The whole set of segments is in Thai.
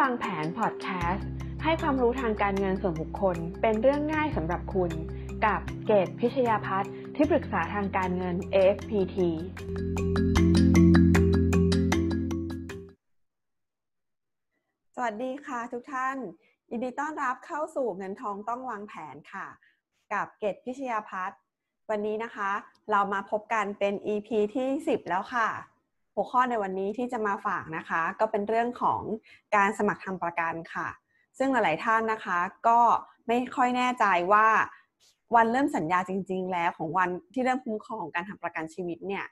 วางแผนพอดแคสต์ให้ความรู้ทางการเงินส่วนบุคคล เป็นเรื่องง่ายสำหรับคุณ กับเกตพิชยาพัฒน์ที่ปรึกษาทางการเงิน AFPT สวัสดีค่ะทุกท่าน ยินดีต้อนรับเข้าสู่เงินทองต้องวางแผนค่ะ กับเกตพิชยาพัฒน์วันนี้นะคะ เรามาพบกันเป็น EP ที่ 10 แล้วค่ะ หัวข้อในวันนี้ที่จะมาฝากนะคะ ก็เป็นเรื่องของการสมัครทำประกันค่ะ ซึ่งหลาย ๆ ท่านนะคะก็ไม่ค่อยแน่ใจว่าวันเริ่มสัญญาจริง ๆ แล้วของวันที่เริ่มคุ้มครองการทำประกันชีวิตเนี่ย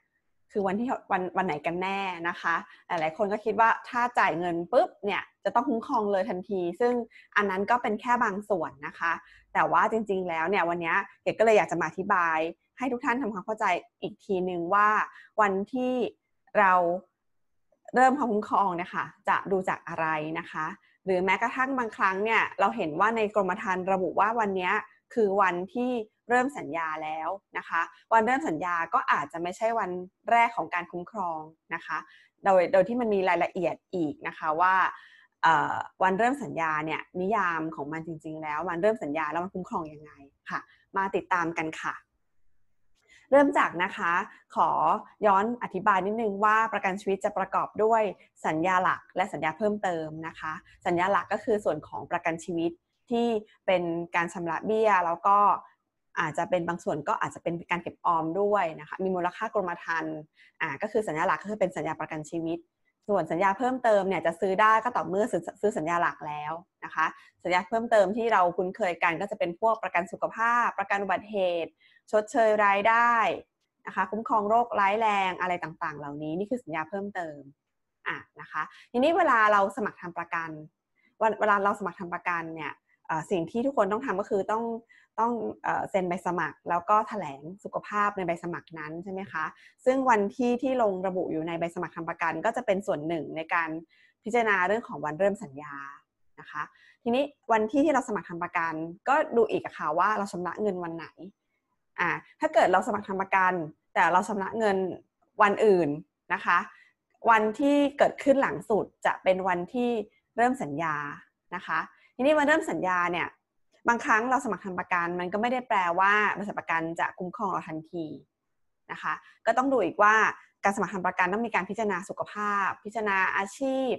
คือวันที่วันวันไหนกันแน่นะคะ หลาย ๆ คนก็คิดว่าถ้าจ่ายเงินปุ๊บเนี่ยจะต้องคุ้มครองเลยทันที ซึ่งอันนั้นก็เป็นแค่บางส่วนนะคะ แต่ว่าจริง ๆ แล้วเนี่ยวันนี้เกดก็เลยอยากจะมาอธิบาย ให้ทุกท่านทำความเข้าใจอีกทีหนึ่งว่า วันที่ เราเริ่มความคุ้มครองเนี่ยค่ะจะดูจากอะไรนะคะ หรือแม้กระทั่งบางครั้งเนี่ยเราเห็นว่าในกรมธรรม์ระบุว่าวันนี้คือวันที่เริ่มสัญญาแล้วนะคะ วันเริ่มสัญญาก็อาจจะไม่ใช่วันแรกของการคุ้มครองนะคะ โดยโดยที่มันมีรายละเอียดอีกนะคะว่าวันเริ่มสัญญาเนี่ยนิยามของมันจริง ๆ แล้ววันเริ่มสัญญาแล้วมันคุ้มครองยังไงค่ะ มาติดตามกันค่ะ เริ่มจากนะคะ ขอย้อนอธิบายนิดนึงว่าประกันชีวิตจะประกอบด้วยสัญญาหลักและสัญญาเพิ่มเติมนะคะ สัญญาหลักก็คือส่วนของประกันชีวิตที่เป็นการชำระเบี้ยแล้วก็อาจจะเป็นบางส่วนก็อาจจะเป็นการเก็บออมด้วยนะคะมีมูลค่ากรมธรรม์อ่าก็คือสัญญาหลักก็คือเป็นสัญญาประกันชีวิต ส่วนสัญญาเพิ่มเติมเนี่ยจะซื้อได้ก็ต่อเมื่อซื้อสัญญาหลักแล้วนะคะ สัญญาเพิ่มเติมที่เราคุ้นเคยกันก็จะเป็นพวกประกันสุขภาพ ประกันอุบัติเหตุ ชดเชยรายได้นะคะคุ้มครองโรคร้ายแรงอะไรต่างๆ เหล่านี้นี่คือสัญญาเพิ่มเติมอะนะคะทีนี้เวลาเราสมัครทำประกัน เวลาเราสมัครทำประกันเนี่ย สิ่งที่ทุกคนต้องทำก็คือต้องต้องเซ็นใบสมัคร แล้วก็แถลงสุขภาพในใบสมัครนั้นใช่ไหมคะ ซึ่งวันที่ที่ลงระบุอยู่ในใบสมัครทำประกัน ก็จะเป็นส่วนหนึ่งในการพิจารณาเรื่องของวันเริ่มสัญญานะคะ ทีนี้วันที่ที่เราสมัครทำประกัน ก็ดูอีกค่ะว่าเราชำระเงินวันไหนอ่าถ้าเกิดเราสมัครทำประกัน แต่เราชำระเงินวันอื่นนะคะ วันที่เกิดขึ้นหลังสุดจะเป็นวันที่เริ่มสัญญานะคะ ทีนี้มาเริ่มสัญญาเนี่ยบางครั้งเราสมัครทำประกัน มันก็ไม่ได้แปลว่าบริษัทประกันจะคุ้มครองเราทันทีนะคะ ก็ต้องดูอีกว่าการสมัครทำประกันต้องมีการพิจารณาสุขภาพ พิจารณาอาชีพ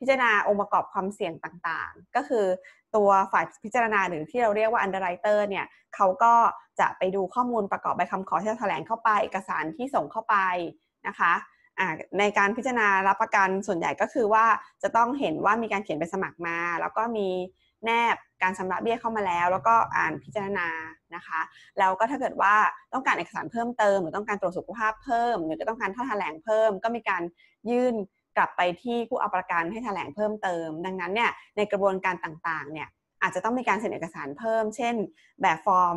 พิจารณาองค์ประกอบความเสี่ยงต่างๆ ก็คือตัวฝ่ายพิจารณาหรือที่เราเรียกว่า underwriter เนี่ยเขาก็จะไปดูข้อมูลประกอบใบคำขอที่เราแถลงเข้าไป เอกสารที่ส่งเข้าไปนะคะในการพิจารณารับประกันส่วนใหญ่ก็คือว่าจะต้องเห็นว่ามีการเขียนใบสมัครมา แล้วก็มี แนบการชำระเบี้ยเข้ามาแล้ว แล้วก็อ่านพิจารณานะคะแล้วก็ถ้าเกิดว่าต้องการเอกสารเพิ่มเติม หรือต้องการตรวจสุขภาพเพิ่ม หรือต้องการท่าแถลงเพิ่ม ก็มีการยื่นกลับไปที่ผู้เอาประกันให้แถลงเพิ่มเติม ดังนั้นเนี่ยในกระบวนการต่างๆเนี่ยอาจจะต้องมีการเซ็นเอกสารเพิ่ม เช่น แบบฟอร์ม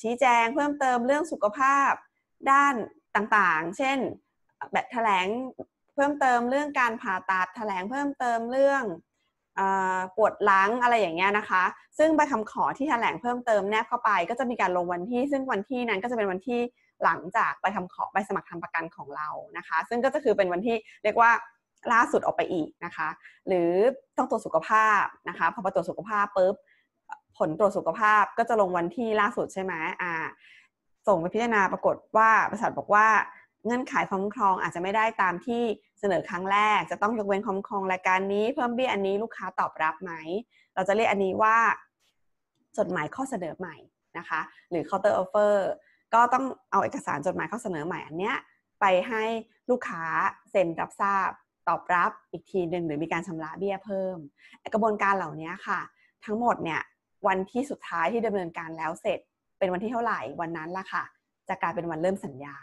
ชี้แจงเพิ่มเติมเรื่องสุขภาพด้านต่างๆ เช่น แบบแถลงเพิ่มเติมเรื่องการผ่าตัดแถลงเพิ่มเติมเรื่อง ปวดหลังอะไรอย่างเงี้ยนะคะ ซึ่งใบคำขอที่แถลงเพิ่มเติมแนบเข้าไป ก็จะมีการลงวันที่ ซึ่งวันที่นั้นก็จะเป็นวันที่หลังจากใบคำขอใบสมัครทำประกันของเรานะคะ ซึ่งก็จะคือเป็นวันที่เรียกว่าล่าสุดออกไปอีกนะคะ หรือต้องตรวจสุขภาพนะคะพอไปตรวจสุขภาพปุ๊บผลตรวจสุขภาพก็จะลงวันที่ล่าสุดใช่ไหมอ่าส่งไปพิจารณาปรากฏว่าบริษัทบอกว่า เงื่อนไขความคุ้มครองอาจจะไม่ได้ตามที่เสนอครั้งแรก จะต้องยกเว้นความคุ้มครองรายการนี้เพิ่มเบี้ยอันนี้ลูกค้าตอบรับไหม เราจะเรียกอันนี้ว่าจดหมายข้อเสนอใหม่นะคะ หรือ counter offer ก็ต้องเอาเอกสารจดหมายข้อเสนอใหม่อันเนี้ยไปให้ลูกค้าเซ็นรับทราบตอบรับอีกทีหนึ่งหรือมีการชำระเบี้ยเพิ่ม กระบวนการเหล่านี้ค่ะ ทั้งหมดเนี่ยวันที่สุดท้ายที่ดำเนินการแล้วเสร็จ เป็นวันที่เท่าไหร่วันนั้นละค่ะ จะกลายเป็นวันเริ่มสัญญา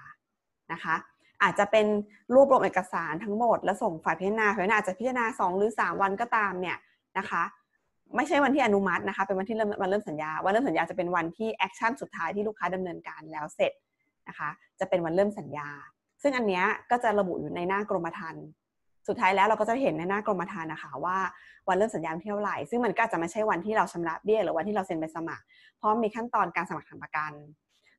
นะคะ อาจจะเป็นรวบรวมเอกสารทั้งหมด แล้วส่งฝ่ายพิจารณาฝ่ายพิจารณาอาจจะพิจารณา 2 หรือ 3 วันก็ตามเนี่ยนะคะไม่ใช่วันที่อนุมัตินะคะ เป็นวันที่เริ่มวันเริ่มสัญญา วันเริ่มสัญญาจะเป็นวันที่แอคชั่นสุดท้ายที่ลูกค้าดำเนินการแล้วเสร็จนะคะ จะเป็นวันเริ่มสัญญา ซึ่งอันนี้ก็จะระบุอยู่ในหน้ากรมธรรม์สุดท้ายแล้วเราก็จะเห็นในหน้ากรมธรรม์นะคะว่าวันเริ่มสัญญาเท่าไหร่ซึ่งมันก็จะไม่ใช่วันที่เราชำระเบี้ยหรือวันที่เราเซ็นใบสมัคร เพราะมีขั้นตอนการสมัครทำประกัน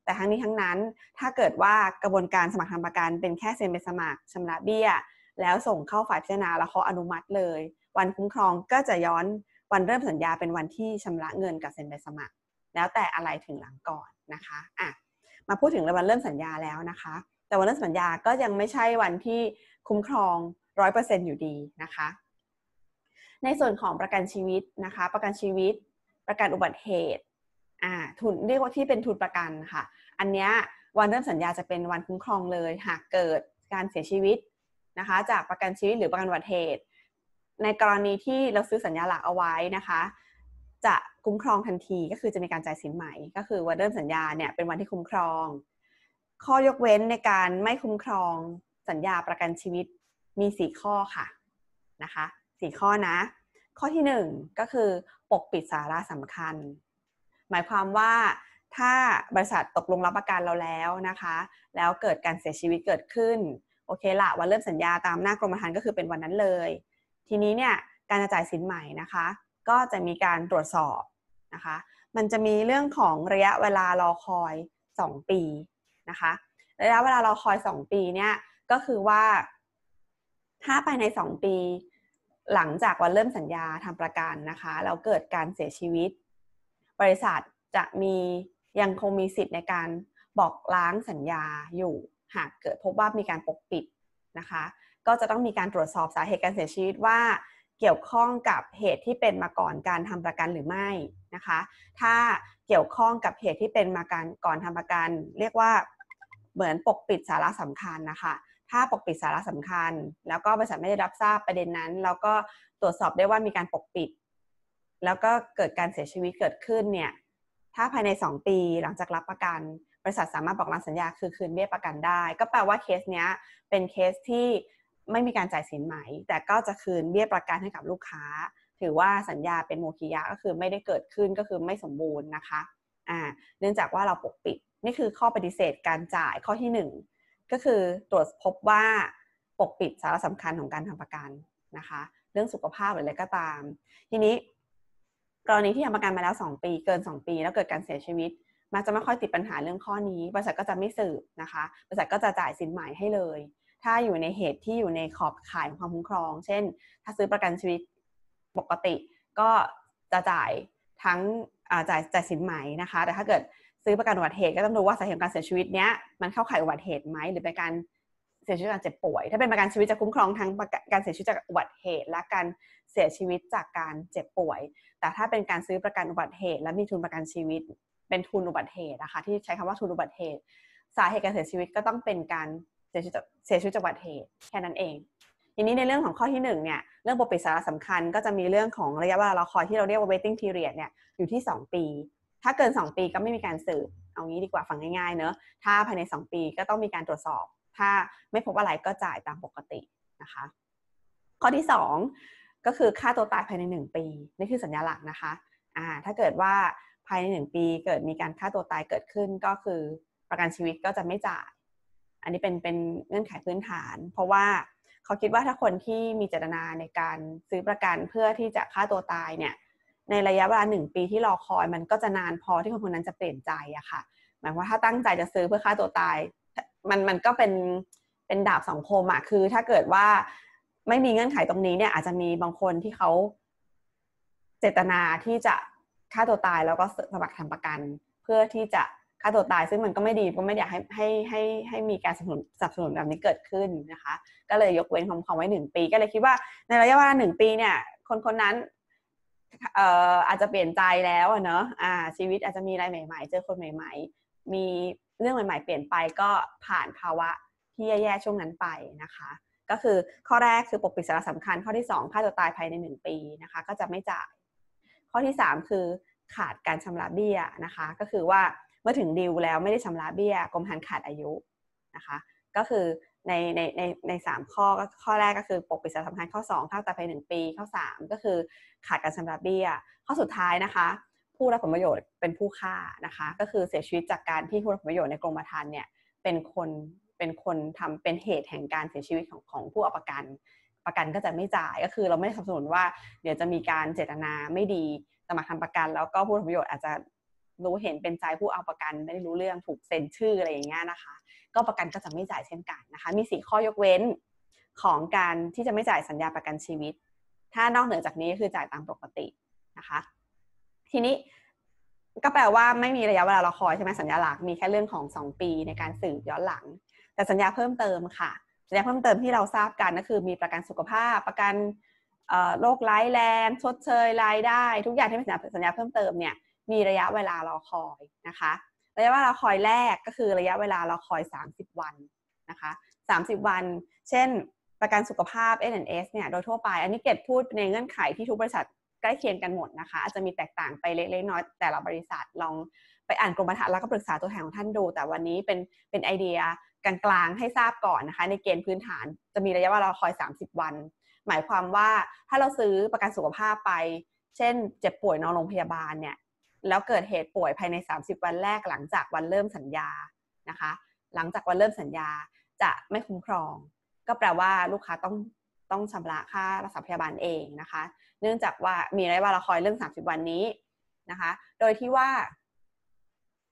แต่ทั้งนี้ทั้งนั้นถ้าเกิดว่ากระบวนการสมัครทำประกันเป็นแค่เซ็นใบสมัครชำระเบี้ย แล้วส่งเข้าฝ่ายพิจารณาแล้วเขาอนุมัติเลย วันคุ้มครองก็จะย้อนวันเริ่มสัญญาเป็นวันที่ชำระเงินกับเซ็นใบสมัคร แล้วแต่อะไรถึงหลังก่อนนะคะอะมาพูดถึงวันเริ่มสัญญาแล้วนะคะ แต่วันเริ่มสัญญาก็ยังไม่ใช่วันที่คุ้มครองร้อยเปอร์เซ็นอยู่ดีนะคะ ในส่วนของประกันชีวิตนะคะ ประกันชีวิต ประกันอุบัติเหตุ อ่าทุนเรียกว่าที่เป็นทุนประกันค่ะ อันเนี้ยวันเริ่มสัญญาจะเป็นวันคุ้มครองเลย หากเกิดการเสียชีวิตนะคะ จากประกันชีวิตหรือประกันอุบัติเหตุ ในกรณีที่เราซื้อสัญญาหลักเอาไว้นะคะ จะคุ้มครองทันทีก็คือจะมีการจ่ายสินใหม่ก็คือวันเริ่มสัญญาเนี่ยเป็นวันที่คุ้มครอง ข้อยกเว้นในการไม่คุ้มครองสัญญาประกันชีวิตมี4ข้อค่ะนะคะ4ข้อนะ ข้อที่1ก็คือปกปิดสาระสำคัญ หมายความว่าถ้าบริษัทตกลงรับประกันเราแล้วนะคะ แล้วเกิดการเสียชีวิตเกิดขึ้น โอเคละวันเริ่มสัญญาตามหน้ากรมธรรม์ก็คือเป็นวันนั้นเลย ทีนี้เนี่ยการจ่ายสินใหม่นะคะ ก็จะมีการตรวจสอบนะคะ มันจะมีเรื่องของระยะเวลารอคอย 2 ปีนะคะระยะเวลารอคอย 2 ปีเนี่ยก็คือว่า ถ้าภายใน 2 ปี หลังจากวันเริ่มสัญญาทำประกันนะคะแล้วเกิดการเสียชีวิต บริษัทจะมียังคงมีสิทธิ์ในการบอกล้างสัญญาอยู่ หากเกิดพบว่ามีการปกปิดนะคะ ก็จะต้องมีการตรวจสอบสาเหตุการเสียชีวิตว่าเกี่ยวข้องกับเหตุที่เป็นมาก่อนการทำประกันหรือไม่นะคะ ถ้าเกี่ยวข้องกับเหตุที่เป็นมาการก่อนทำประกัน เรียกว่าเหมือนปกปิดสาระสำคัญนะคะ ถ้าปกปิดสาระสำคัญ แล้วก็บริษัทไม่ได้รับทราบประเด็นนั้น แล้วก็ตรวจสอบได้ว่ามีการปกปิด แล้วก็เกิดการเสียชีวิตเกิดขึ้นเนี่ยถ้าภายใน 2 ปีหลังจากรับประกัน บริษัทสามารถบอกลางสัญญาคือคืนเบี้ยประกันได้ ก็แปลว่าเคสเนี้ยเป็นเคสที่ไม่มีการจ่ายสินไหม แต่ก็จะคืนเบี้ยประกันให้กับลูกค้า ถือว่าสัญญาเป็นโมคิยะก็คือไม่ได้เกิดขึ้นก็คือไม่สมบูรณ์นะคะอ่าเนื่องจากว่าเราปกปิดนี่คือข้อปฏิเสธการจ่ายข้อที่ 1 ก็คือตรวจพบว่าปกปิดสาระสำคัญของการทำประกันนะคะ เรื่องสุขภาพหรืออะไรก็ตาม ทีนี้ กรณีที่ทำประกันมาแล้ว 2 ปีเกิน 2 ปี แล้วเกิดการเสียชีวิต มักจะไม่ค่อยติดปัญหาเรื่องข้อนี้ บริษัทก็จะไม่สืบนะคะบริษัทก็จะจ่ายสินใหม่ให้เลย ถ้าอยู่ในเหตุที่อยู่ในขอบข่ายของความคุ้มครอง เช่น ถ้าซื้อประกันชีวิตปกติ ก็จะจ่ายทั้งจ่ายจ่ายสินไหม่นะคะ แต่ถ้าเกิดซื้อประกันอุบัติเหตุก็ต้องดูว่าสาเหตุการเสียชีวิตเนี้ยมันเข้าข่ายอุบัติเหตุไหมหรือเป็นการ เสียชีวิตจากเจ็บป่วย ถ้าเป็นประกันชีวิตจะคุ้มครองทั้งการเสียชีวิตจากอุบัติเหตุ และการเสียชีวิตจากการเจ็บป่วย แต่ถ้าเป็นการซื้อประกันอุบัติเหตุ และมีทุนประกันชีวิต เป็นทุนอุบัติเหตุนะคะที่ใช้คำว่าทุนอุบัติเหตุ สาเหตุการเสียชีวิตก็ต้องเป็นการเสียชีวิตจากเสียชีวิตจากอุบัติเหตุแค่นั้นเองทีนี้ในเรื่องของข้อที่1เนี่ยเรื่องปกปิดสาระสำคัญก็จะมีเรื่องของระยะเวลารอคอยที่เราเรียกว่า waiting period เนี่ยอยู่ที่ 2 ปี ถ้าเกิน 2 ปีก็ไม่มีการสืบ เอางี้ดีกว่าฟังง่ายๆเนอะถ้าภายใน 2 ปีก็ต้องมีการตรวจสอบ ถ้าไม่พบอะไรก็จ่ายตามปกตินะคะ ข้อที่ 2 ก็คือค่าตัวตายภายใน 1 ปีนี่คือสัญญาหลักนะคะอ่าถ้าเกิดว่าภายใน 1 ปีเกิดมีการฆ่าตัวตายเกิดขึ้นก็คือประกันชีวิตก็จะไม่จ่าย อันนี้เป็นเป็นเงื่อนไขพื้นฐาน เพราะว่าเขาคิดว่าถ้าคนที่มีเจตนาในการซื้อประกันเพื่อที่จะฆ่าตัวตายเนี่ย ในระยะเวลาหนึ่งปีที่รอคอยมันก็จะนานพอที่คนคนนั้นจะเปลี่ยนใจอะค่ะ หมายว่าถ้าตั้งใจจะซื้อเพื่อฆ่าตัวตาย มันมันก็เป็นเป็นดาบสองคมอะคือ ถ้าเกิดว่าไม่มีเงื่อนไขตรงนี้เนี่ยอาจจะมีบางคนที่เขาเจตนาที่จะฆ่าตัวตายแล้วก็สมัครทำประกัน เพื่อที่จะฆ่าตัวตาย ซึ่งมันก็ไม่ดีก็ไม่อยากให้ให้ให้ให้มีการสนับสนุนสนับสนุนแบบนี้เกิดขึ้นนะคะ ก็เลยยกเว้นความความไว้หนึ่งปี ก็เลยคิดว่าในระยะเวลาหนึ่งปีเนี่ยคนคนนั้น เอ่ออาจจะเปลี่ยนใจแล้วเนอะอ่า ชีวิตอาจจะมีอะไรใหม่ ๆ เจอคนใหม่ ๆ มีเรื่องใหม่ ๆ เปลี่ยนไปก็ผ่านภาวะที่แย่ๆช่วงนั้นไปนะคะ ก็คือข้อแรกคือปกปิดสาระสำคัญ ข้อที่2ฆ่าตัวตายภายใน 1 ปีนะคะ ก็จะไม่จ่าย ข้อที่ 3 คือขาดการชำระเบี้ยนะคะ ก็คือว่าเมื่อถึงดีลแล้วไม่ได้ชำระเบี้ยกรมธรรม์ขาดอายุนะคะ ก็คือในในในในสามข้อก็ข้อแรกก็คือปกปิดสารสำคัญข้อ2ฆ่าตัวตาภายหนึ่งปีข้อ 3 ก็คือขาดการชำระเบี้ย ข้อสุดท้ายนะคะ ผู้รับผลประโยชน์เป็นผู้ฆ่านะคะ ก็คือเสียชีวิตจากการที่ผู้รับผลประโยชน์ในกรมธรรม์เนี่ยเป็นคนเป็นคนทำเป็นเหตุแห่งการเสียชีวิตของของผู้เอาประกัน ประกันก็จะไม่จ่ายก็คือเราไม่สนับสนุนว่า เดี๋ยวจะมีการเจตนาไม่ดีสมัครทำประกัน แล้วก็ผู้รับผลประโยชน์อาจจะรู้เห็นเป็นใจผู้เอาประกันไม่ได้รู้เรื่องถูกเซ็นชื่ออะไรอย่างเงี้ยนะคะ ก็ประกันก็จะไม่จ่ายเช่นกันนะคะ มีสี่ข้อยกเว้นของการที่จะไม่จ่ายสัญญาประกันชีวิต ถ้านอกเหนือจากนี้ก็คือจ่ายตามปกตินะคะ ทีนี้ก็แปลว่าไม่มีระยะเวลารอคอยใช่ไหมสัญญาหลักมีแค่เรื่องของ 2 ปีในการสืบย้อนหลัง แต่สัญญาเพิ่มเติมค่ะ สัญญาเพิ่มเติมที่เราทราบกันก็คือมีประกันสุขภาพประกันโรคร้ายแรงชดเชยรายได้ ทุกอย่างที่เป็นสัญญาเพิ่มเติมเนี่ยมีระยะเวลารอคอยนะคะ ระยะเวลารอคอยแรกก็คือระยะเวลาเรอคอย 30 วันนะคะ30 วัน เช่น ประกันสุขภาพ N&S เนี่ยโดยทั่วไป อันนี้เกดพูดในเงื่อนไขที่ทุกบริษัทใกล้เคียงกันหมดนะคะ อาจจะมีแตกต่างไปเล็กๆน้อยแต่ละบริษัทลองไปอ่านกรมธรรม์แล้วก็ปรึกษาตัวแทนของท่านดู แต่วันนี้เป็นเป็นไอเดียกลางๆให้ทราบก่อนนะคะ ในเกณฑ์พื้นฐานจะมีระยะเวลารอคอย 30 วัน หมายความว่าถ้าเราซื้อประกันสุขภาพไป เช่น เจ็บป่วยนอนโรงพยาบาลเนี่ย แล้วเกิดเหตุป่วยภายใน 30 วันแรกหลังจากวันเริ่มสัญญานะคะ หลังจากวันเริ่มสัญญาจะไม่คุ้มครอง ก็แปลว่าลูกค้าต้องต้องชำระค่ารักษาพยาบาลเองนะคะ เนื่องจากว่ามีระยะเวลาคอยเรื่อง 30 วันนี้นะคะ โดยที่ว่า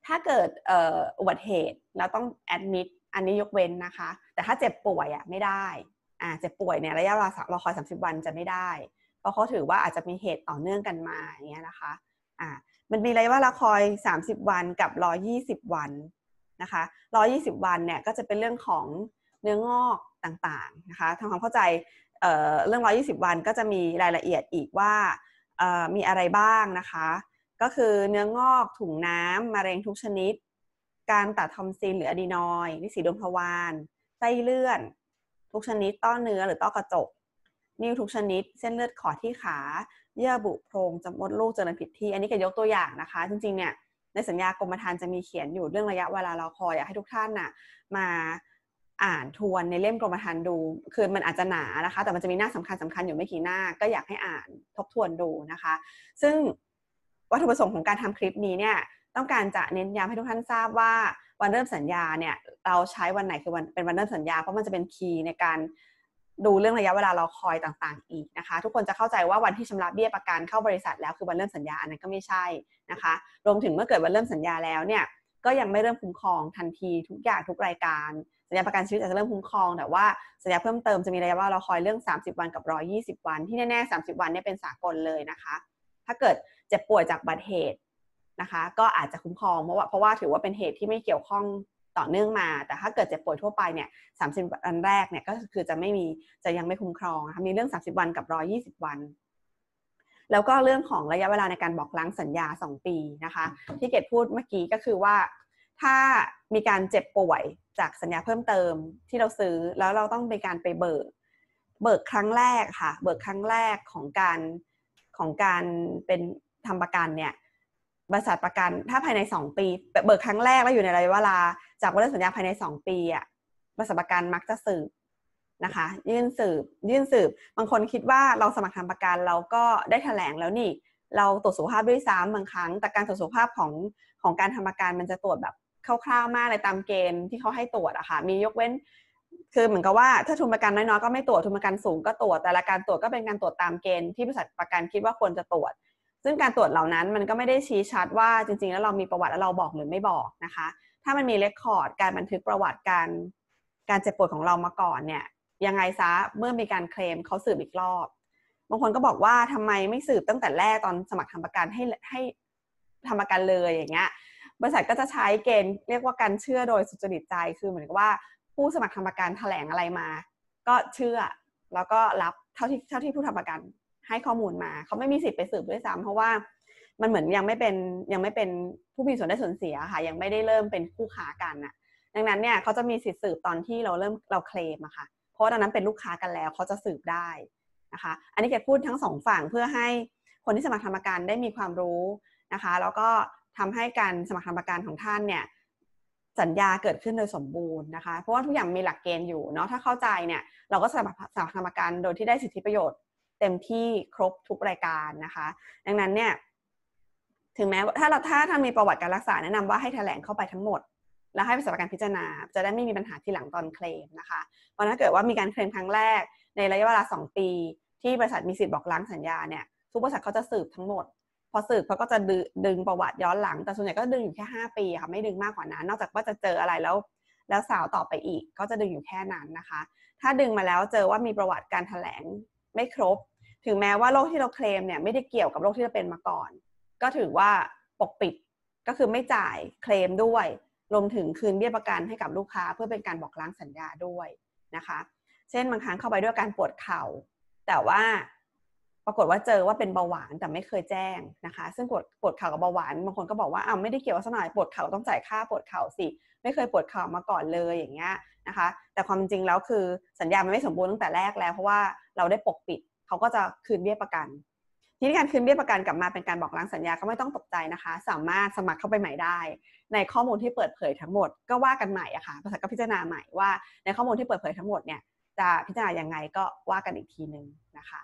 ถ้าเกิดอุบัติเหตุแล้วต้องแอดมิดอันนี้ยกเว้นนะคะ แต่ถ้าเจ็บป่วยอะไม่ได้อ่าเจ็บป่วยเนี่ยระยะเวลารอคอย 30 วันจะไม่ได้ เพราะเขาถือว่าอาจจะมีเหตุต่อเนื่องกันมาอย่างเงี้ยนะคะอ่า มันมีระยะเวลาคอย 30 วันกับ 120 วันนะคะ120 วันเนี่ยก็จะเป็นเรื่องของเนื้องอกต่างๆนะคะทำความเข้าใจเเรื่อง 120 วันก็จะมีรายละเอียดอีกว่ามีอะไรบ้างนะคะ ก็คือเนื้องอกถุงน้ำมะเร็งทุกชนิด การตัดทอมซินหรืออะดีนอยนิสีดวงทวารไส้เลื่อน ทุกชนิดต้อเนื้อหรือต้อกระจก นิ้วทุกชนิด เส้นเลือดขอดที่ขา เยื่อบุโพรงจมดลูกเจริญผิดที่ อันนี้ก็ยกตัวอย่างนะคะ จริงๆเนี่ยในสัญญากรมธรรม์จะมีเขียนอยู่เรื่องระยะเวลารอคอยอยากให้ทุกท่านน่ะมาอ่านทวนในเล่มกรมธรรม์ดู คือมันอาจจะหนานะคะ แต่มันจะมีหน้าสำคัญสำคัญอยู่ไม่กี่หน้า ก็อยากให้อ่านทบทวนดูนะคะ ซึ่งวัตถุประสงค์ของการทำคลิปนี้เนี่ยต้องการจะเน้นย้ำให้ทุกท่านทราบว่าวันเริ่มสัญญาเนี่ยเราใช้วันไหนคือวันเป็นวันเริ่มสัญญาเพราะมันจะเป็นคีย์ในการ ดูเรื่องระยะเวลารอคอยต่างๆ อีกนะคะ ทุกคนจะเข้าใจว่าวันที่ชำระเบี้ยประกันเข้าบริษัทแล้วคือวันเริ่มสัญญาอันนั้นก็ไม่ใช่นะคะ รวมถึงเมื่อเกิดวันเริ่มสัญญาแล้วเนี่ยก็ยังไม่เริ่มคุ้มครองทันทีทุกอย่างทุกรายการ สัญญาประกันชีวิตอาจจะเริ่มคุ้มครอง แต่ว่าสัญญาเพิ่มเติมจะมีระยะเวลารอคอยเรื่อง 30 วันกับ 120 วัน ที่แน่ๆ 30 วันเนี่ยเป็นสากลเลยนะคะ ถ้าเกิดเจ็บป่วยจากบัตรเหตุนะคะ ก็อาจจะคุ้มครองเพราะว่าเพราะว่าถือว่าเป็นเหตุที่ไม่เกี่ยวข้อง ต่อเนื่องมา แต่ถ้าเกิดเจ็บป่วยทั่วไปเนี่ยสามสิบวันแรกเนี่ยก็คือจะไม่มีจะยังไม่คุ้มครองนะคะมีเรื่อง 30 วันกับ 120 วัน แล้วก็เรื่องของระยะเวลาในการบอกล้างสัญญา 2 ปีนะคะ ที่เกดพูดเมื่อกี้ก็คือว่า ถ้ามีการเจ็บป่วยจากสัญญาเพิ่มเติมที่เราซื้อแล้วเราต้องเป็นการไปเบิก เบิกครั้งแรกค่ะ เบิกครั้งแรกของการของการเป็นทำประกันเนี่ย บริษัทประกันถ้าภายใน 2 ปี เบิกครั้งแรกแล้วอยู่ในระยะเวลา จากวันเลิกสัญญาภายใน 2 ปีอะบริษัทประกันมักจะสืบนะคะ ยื่นสืบ ยื่นสืบ บางคนคิดว่าเราสมัครทำประกันเราก็ได้แถลงแล้วนี่ เราตรวจสุขภาพด้วยซ้ำบางครั้ง แต่การตรวจสุขภาพของของการทำประกันมันจะตรวจแบบคร่าวๆมากเลยตามเกณฑ์ที่เขาให้ตรวจอะคะ่ะมียกเว้น คือเหมือนกับว่าถ้าทุนประกันน้อยๆก็ไม่ตรวจทุนประกันสูงก็ตรวจแต่ละการตรวจก็เป็นการตรวจตามเกณฑ์ที่บริษัทประกันคิดว่าควรจะตรวจ ซึ่งการตรวจเหล่านั้นมันก็ไม่ได้ชี้ชัดว่าจริง ๆ แล้วเรามีประวัติแล้วเราบอกหรือไม่บอกนะคะ ถ้ามันมีเรคคอร์ดการบันทึกประวัติการ การเจ็บปวยของเรามาก่อนเนี่ยยังไงซะเมื่อมีการเคลมเขาสืบอีกรอบบางคนก็บอกว่าทำไมไม่สืบตั้งแต่แรกตอนสมัครทำประกันให้ให้ทำประกันเลยอย่างเงี้ยบริษัทก็จะใช้เกณฑ์เรียกว่าการเชื่อโดยสุจริตใจคือเหมือนกับว่าผู้สมัครทำประกันแถลงอะไรมา ก็เชื่อแล้วก็รับเท่าที่เท่าที่ผู้ทำประกัน ให้ข้อมูลมา เขาไม่มีสิทธิ์ไปสืบด้วยซ้ำเพราะว่ามันเหมือนยังไม่เป็นยังไม่เป็นผู้มีส่วนได้ส่วนเสียค่ะ ยังไม่ได้เริ่มเป็นคู่ค้ากันน่ะ ดังนั้นเนี่ยเขาจะมีสิทธิ์สืบตอนที่เราเริ่มเราเคลมอะค่ะ เพราะตอนนั้นเป็นลูกค้ากันแล้วเขาจะสืบได้นะคะ อันนี้แกพูดทั้งสองฝั่งเพื่อให้คนที่สมัครทำประกันได้มีความรู้นะคะ แล้วก็ทำให้การสมัครทำประกันของท่านเนี่ยสัญญาเกิดขึ้นโดยสมบูรณ์นะคะ เพราะว่าทุกอย่างมีหลักเกณฑ์อยู่เนาะถ้าเข้าใจเนี่ยเราก็สมัครสมัครทำประกันโดยที่ได้สิทธิประโยชน์ เต็มที่ครบทุกรายการนะคะ ดังนั้นเนี่ยถึงแม้ถ้าเราถ้าทำมีประวัติการรักษาแนะนำว่าให้แถลงเข้าไปทั้งหมด แล้วให้บริษัทประกันพิจารณา จะได้ไม่มีปัญหาที่หลังตอนเคลมนะคะ เพราะถ้าเกิดว่ามีการเคลมครั้งแรก ในระยะเวลา 2 ปี ที่บริษัทมีสิทธิ์บอกล้างสัญญาเนี่ยทุกบริษัทเขาจะสืบทั้งหมด พอสืบเขาก็จะดึงประวัติย้อนหลัง แต่ส่วนใหญ่ก็ดึงอยู่แค่ 5 ปีค่ะไม่ดึงมากกว่านั้น นอกจากว่าจะเจออะไรแล้ว แล้วสาวต่อไปอีกก็จะดึงอยู่แค่นั้นนะคะ ถ้าดึงมาแล้วเจอว่ามีประวัติการแถลง ไม่ครบ ถึงแม้ว่าโรคที่เราเคลมเนี่ยไม่ได้เกี่ยวกับโรคที่เราเป็นมาก่อน ก็ถือว่าปกปิดก็คือไม่จ่ายเคลมด้วยรวมถึงคืนเบี้ยประกันให้กับลูกค้า เพื่อเป็นการบอกล้างสัญญาด้วยนะคะ เช่นบางครั้งเข้าไปด้วยการปวดเข่า แต่ว่าปรากฏว่าเจอว่าเป็นเบาหวานแต่ไม่เคยแจ้งนะคะ ซึ่งปวดปวดเข่ากับเบาหวานบางคนก็บอกว่าอ้าวไม่ได้เกี่ยวซะหน่อยปวดเข่าต้องจ่ายค่าปวดเข่าสิไม่เคยปวดเข่ามาก่อนเลยอย่างเงี้ย นะคะ แต่ความจริงแล้วคือสัญญามันไม่สมบูรณ์ตั้งแต่แรกแล้ว เพราะว่าเราได้ปกปิดเขาก็จะคืนเบี้ยประกัน ทีนี้การคืนเบี้ยประกันกลับมาเป็นการบอกล้างสัญญาก็ไม่ต้องตกใจนะคะ สามารถสมัครเข้าไปใหม่ได้ ในข้อมูลที่เปิดเผยทั้งหมดก็ว่ากันใหม่อะค่ะภาษาก็พิจารณาใหม่ว่าในข้อมูลที่เปิดเผยทั้งหมดเนี่ยจะพิจารณายังไงก็ว่ากันอีกทีหนึ่งนะคะ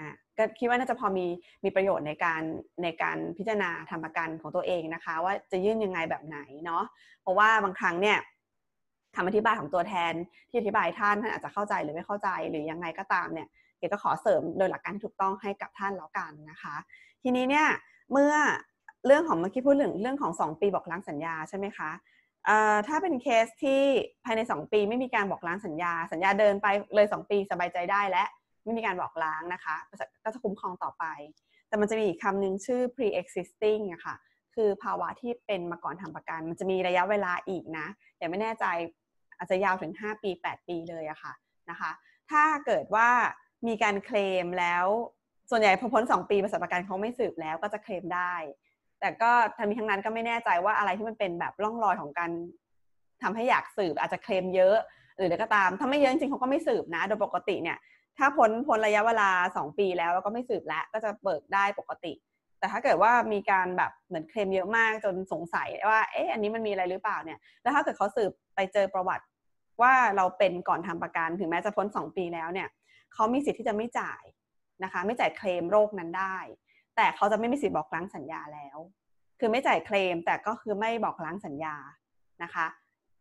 อะก็คิดว่าน่าจะพอมีมีประโยชน์ในการในการพิจารณาทำประกันของตัวเองนะคะ ว่าจะยื่นยังไงแบบไหนเนาะเพราะว่าบางครั้งเนี่ย คำอธิบายของตัวแทนที่อธิบายท่านท่านอาจจะเข้าใจหรือไม่เข้าใจหรือยังไงก็ตามเนี่ยเดี๋ก็ขอเสริมโดยหลักการที่ถูกต้องให้กับท่านแล้วกันนะคะ ทีนี้เนี่ยเมื่อเรื่องของเมื่อกี้พูดถึงเรื่องของ 2 ปีบอกล้างสัญญาใช่ไหมคะถ้าเป็นเคสที่ภายใน 2 ปีไม่มีการบอกล้างสัญญา สัญญาเดินไปเลย 2 ปีสบายใจได้และไม่มีการบอกล้างนะคะก็จะคุ้มครองต่อไป แต่มันจะมีอีกคำหนึ่งชื่อ pre-existing อะค่ะคือภาวะที่เป็นมาก่อนทำประกัน มันจะมีระยะเวลาอีกนะแต่ไม่แน่ใจ อาจจะยาวถึง 5 ปี 8 ปีเลยอะค่ะนะคะถ้าเกิดว่ามีการเคลมแล้วส่วนใหญ่พอพ้น 2 ปีบริษัทประกันเขาไม่สืบแล้วก็จะเคลมได้ แต่ก็ทั้งนี้ทั้งนั้นก็ไม่แน่ใจว่าอะไรที่มันเป็นแบบร่องรอยของการทำให้อยากสืบอาจจะเคลมเยอะ หรืออะไรก็ตาม ถ้าไม่เยอะจริงเขาก็ไม่สืบนะ โดยปกติเนี่ย ถ้าพ้นพ้นระยะเวลา 2 ปีแล้วแล้วก็ไม่สืบแล้วก็จะเบิกได้ปกติ แต่ถ้าเกิดว่ามีการแบบเหมือนเคลมเยอะมากจนสงสัยว่าเอ๊ะอันนี้มันมีอะไรหรือเปล่าเนี่ยแล้วถ้าเกิดเขาสืบไปเจอประวัติ ว่าเราเป็นก่อนทำประกันถึงแม้จะพ้น 2 ปีแล้วเนี่ยเขามีสิทธิ์ที่จะไม่จ่ายนะคะ ไม่จ่ายเคลมโรคนั้นได้ แต่เขาจะไม่มีสิทธิ์บอกล้างสัญญาแล้ว คือไม่จ่ายเคลมแต่ก็คือไม่บอกล้างสัญญานะคะ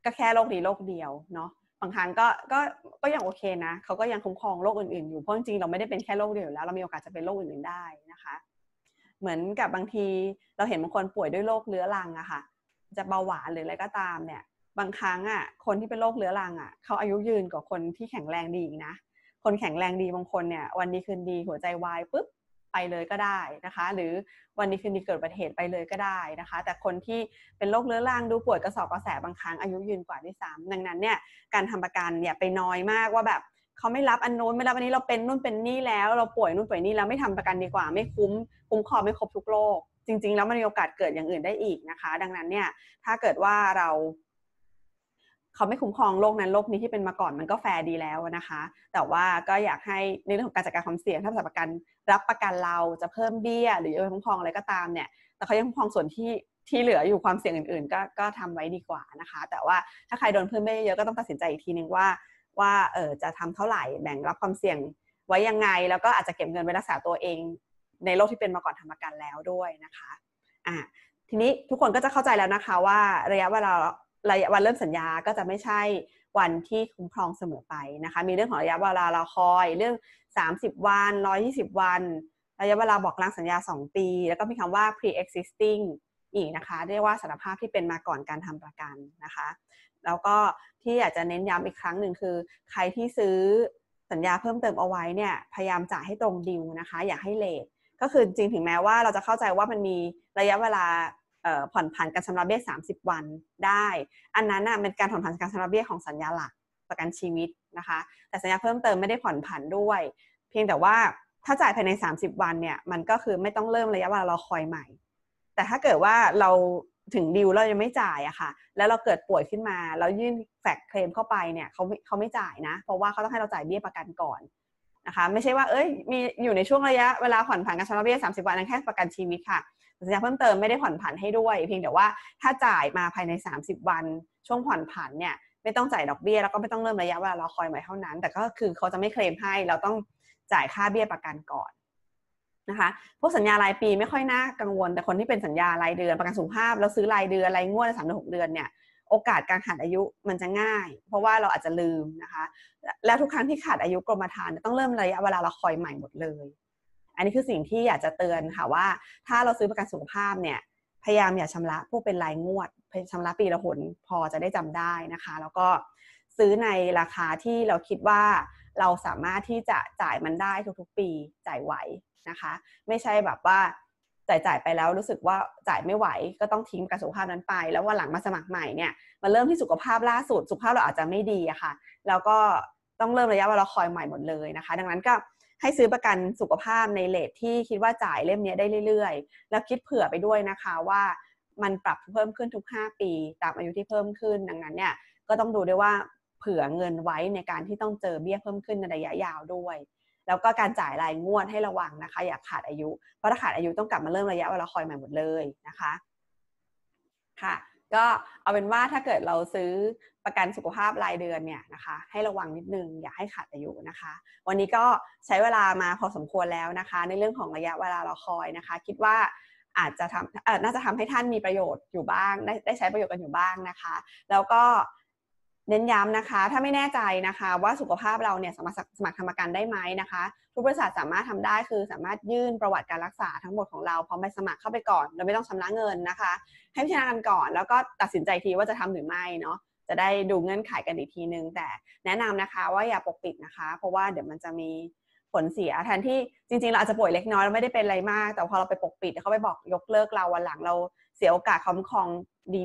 ก็แค่โรคดีโรคเดียวเนาะบางครั้งก็ก็ก็ยังโอเคนะเขาก็ยังคุ้มครองโรคอื่นๆอยู่เพราะจริงๆเราไม่ได้เป็นแค่โรคเดียวแล้ว เรามีโอกาสจะเป็นโรคอื่นๆได้นะคะ เหมือนกับบางทีเราเห็นบางคนป่วยด้วยโรคเรื้อรังอะค่ะ จะเบาหวานหรืออะไรก็ตามเนี่ย บางครั้งอะคนที่เป็นโรคเรื้อรังอะเขาอายุยืนกว่าคนที่แข็งแรงดีอีกนะ คนแข็งแรงดีบางคนเนี่ย วันดีคืนดีหัวใจวายปุ๊บไปเลยก็ได้นะคะ หรือวันดีคืนดีเกิดอุบัติเหตุไปเลยก็ได้นะคะ แต่คนที่เป็นโรคเรื้อรังดูป่วยกระเสาะกระแสะบางครั้งอายุยืนกว่าด้วยซ้ำดังนั้นเนี่ยการทำประกันอย่าไปน้อยใจว่าแบบเขาไม่รับอันโน้นไม่รับอันนี้เราเป็นนู่นเป็นนี่แล้ว เราป่วยนู่นป่วยนี่แล้วไม่ทำประกันดีกว่า ไม่คุ้มคุ้มครองไม่ครบทุกโรคจริง ๆ แล้วมันมีโอกาสเกิดอย่างอื่นได้อีกนะคะ ดังนั้นเนี่ยถ้าเกิดว่าเรา เขาไม่คุ้มครองโรคนั้นโรคนี้ที่เป็นมาก่อนมันก็แฟร์ดีแล้วนะคะ แต่ว่าก็อยากให้ในเรื่องของการจัดการความเสี่ยงถ้าบริษัประกันรับประกันเราจะเพิ่มเบี้ย หรือจะคุ้มครองอะไรก็ตามเนี่ยแต่เขายังคุ้มครองส่วนที่ที่เหลืออยู่ความเสี่ยงอื่นๆ ก็ก็ทำไว้ดีกว่านะคะ แต่ว่าถ้าใครโดนเพิ่มเบี้ยเยอะก็ต้องตัดสินใจอีกทีนึงว่าว่าเออจะทำเท่าไหร่แบ่งรับความเสี่ยงไว้ยังไง แล้วก็อาจจะเก็บเงินไว้รักษาตัวเอง ในโรคที่เป็นมาก่อนทำประกันแล้วด้วยนะคะอ่าทีนี้ทุกคนก็จะเข้าใจแล้วนะคะว่าระยะเวลา ระยะวันเริ่มสัญญาก็จะไม่ใช่วันที่คุ้มครองเสมอไปนะคะ มีเรื่องของระยะเวลาเราคอยเรื่อง 30 วัน 120 วัน ระยะเวลาบอกลางสัญญา 2 ปี แล้วก็มีคำว่า pre-existing อีกนะคะ เรียกว่าสารภาพที่เป็นมาก่อนการทำประกันนะคะ แล้วก็ที่อยากจะเน้นย้ำอีกครั้งหนึ่งคือ ใครที่ซื้อสัญญาเพิ่มเติมเอาไว้เนี่ยพยายามจ่ายให้ตรงดิวนะคะ อย่าให้เลทก็คือจริงถึงแม้ว่าเราจะเข้าใจว่ามันมีระยะเวลา ผ่อนผันการชำระเบี้ย 30 วันได้ อันนั้นน่ะเป็นการผ่อนผันการชำระเบี้ยของสัญญาหลักประกันชีวิตนะคะ แต่สัญญาเพิ่มเติมไม่ได้ผ่อนผันด้วย เพียงแต่ว่าถ้าจ่ายภายใน 30 วันเนี่ยมันก็คือไม่ต้องเริ่มระยะเวลารอคอยใหม่ แต่ถ้าเกิดว่าเราถึงดิวเรายังไม่จ่ายอะค่ะ แล้วเราเกิดป่วยขึ้นมา แล้วยื่นแฟกเคลมเข้าไปเนี่ยเขาเขาไม่จ่ายนะ เพราะว่าเขาต้องให้เราจ่ายเบี้ยประกันก่อนนะคะ ไม่ใช่ว่าเอ้ยมีอยู่ในช่วงระยะเวลาผ่อนผันการชำระเบี้ย 30 วันนั้นแค่ประกันชีวิตค่ะ สัญญาเพิ่มเติมไม่ได้ผ่อนผันให้ด้วย เพียงแต่ว่าถ้าจ่ายมาภายใน 30 วันช่วงผ่อนผันเนี่ยไม่ต้องจ่ายดอกเบี้ยแล้วก็ไม่ต้องเริ่มระยะเวลารอคอยใหม่เท่านั้น แต่ก็คือเขาจะไม่เคลมให้เราต้องจ่ายค่าเบี้ยประกันก่อนนะคะพวกสัญญารายปีไม่ค่อยน่ากังวล แต่คนที่เป็นสัญญารายเดือนประกันสุขภาพแล้วซื้อรายเดือนรายงวดสามเดือนหกเดือนเนี่ยโอกาสการขาดอายุมันจะง่าย เพราะว่าเราอาจจะลืมนะคะ แล้วทุกครั้งที่ขาดอายุกรมธรรม์ต้องเริ่มระยะเวลาเรอคอยใหม่หมดเลย อันนี้คือสิ่งที่อยากจะเตือนค่ะว่า ถ้าเราซื้อประกันสุขภาพเนี่ยพยายามอย่าชำระพวกเป็นรายงวดชำระปีละหนพอจะได้จำได้นะคะ แล้วก็ซื้อในราคาที่เราคิดว่าเราสามารถที่จะจ่ายมันได้ทุกๆ ปีจ่ายไหวนะคะ ไม่ใช่แบบว่าจ่ายจ่ายไปแล้วรู้สึกว่าจ่ายไม่ไหวก็ต้องทิ้งประกันสุขภาพนั้นไป แล้ววันหลังมาสมัครใหม่เนี่ยมาเริ่มที่สุขภาพล่าสุดสุขภาพเราอาจจะไม่ดีอะค่ะ แล้วก็ต้องเริ่มระยะเวลาคอยใหม่หมดเลยนะคะ ดังนั้นก็ ให้ซื้อประกันสุขภาพในเลทที่คิดว่าจ่ายเล่มนี้ได้เรื่อยๆ แล้วคิดเผื่อไปด้วยนะคะว่ามันปรับเพิ่มขึ้นทุก 5 ปี ตามอายุที่เพิ่มขึ้นดังนั้นเนี่ยก็ต้องดูด้วยว่าเผื่อเงินไว้ในการที่ต้องเจอเบี้ยเพิ่มขึ้นในระยะยาวด้วย แล้วก็การจ่ายรายงวดให้ระวังนะคะ อย่าขาดอายุ เพราะถ้าขาดอายุต้องกลับมาเริ่มระยะเวลาคอยใหม่หมดเลยนะคะ ค่ะ ก็เอาเป็นว่าถ้าเกิดเราซื้อประกันสุขภาพรายเดือนเนี่ยนะคะ ให้ระวังนิดนึงอย่าให้ขาดอายุนะคะ วันนี้ก็ใช้เวลามาพอสมควรแล้วนะคะ ในเรื่องของระยะเวลาเราคอยนะคะ คิดว่าอาจจะทำเออน่าจะทำให้ท่านมีประโยชน์อยู่บ้าง ได้ได้ใช้ประโยชน์กันอยู่บ้างนะคะ แล้วก็ เน้นย้ำนะคะ ถ้าไม่แน่ใจนะคะว่าสุขภาพเราเนี่ยสามารถสมัครทำประกันได้ไหมนะคะ ทุกบริษัทสามารถทำได้คือสามารถยื่นประวัติการรักษาทั้งหมดของเราพร้อมใบสมัครเข้าไปก่อนโดยไม่ต้องชำระเงินนะคะ ให้พิจารณากันก่อน แล้วก็ตัดสินใจทีว่าจะทำหรือไม่เนาะจะได้ดูเงื่อนไขกันอีกทีนึงแต่แนะนำนะคะว่าอย่าปกปิดนะคะ เพราะว่าเดี๋ยวมันจะมี ผลเสียแทนที่จริง ๆ เราอาจจะป่วยเล็กน้อยเราไม่ได้เป็นอะไรมาก แต่พอเราไปปกปิดเขาไปบอกยกเลิกเราวันหลังเราเสียโอกาสคุ้มครอง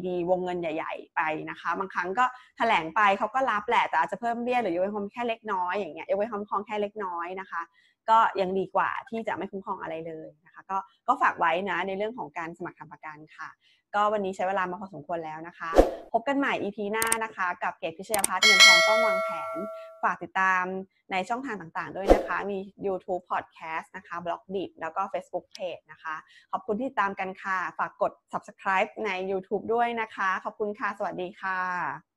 ดีๆ วงเงินใหญ่ ๆ ไปนะคะ บางครั้งก็แถลงไปเขาก็รับแหละแต่อาจจะเพิ่มเบี้ยหรือยกเว้นคุ้มแค่เล็กน้อยอย่างเงี้ยยกเว้นคุ้มครองแค่เล็กน้อยนะคะ ก็ยังดีกว่าที่จะไม่คุ้มครองอะไรเลยนะคะ ก็ก็ฝากไว้นะในเรื่องของการสมัครทำประกันค่ะ ก็วันนี้ใช้เวลามาพอสมควรแล้วนะคะ พบกันใหม่ EP หน้านะคะ กับเกตพิชยาพัฒน์เงินทองต้องวางแผน ฝากติดตามในช่องทางต่างๆ ด้วยนะคะ มี YouTube Podcast นะคะ b l o g d i t แล้วก็ Facebook Page นะคะ ขอบคุณที่ติดตามกันค่ะ ฝากกด subscribe ใน YouTube ด้วยนะคะ ขอบคุณค่ะ สวัสดีค่ะ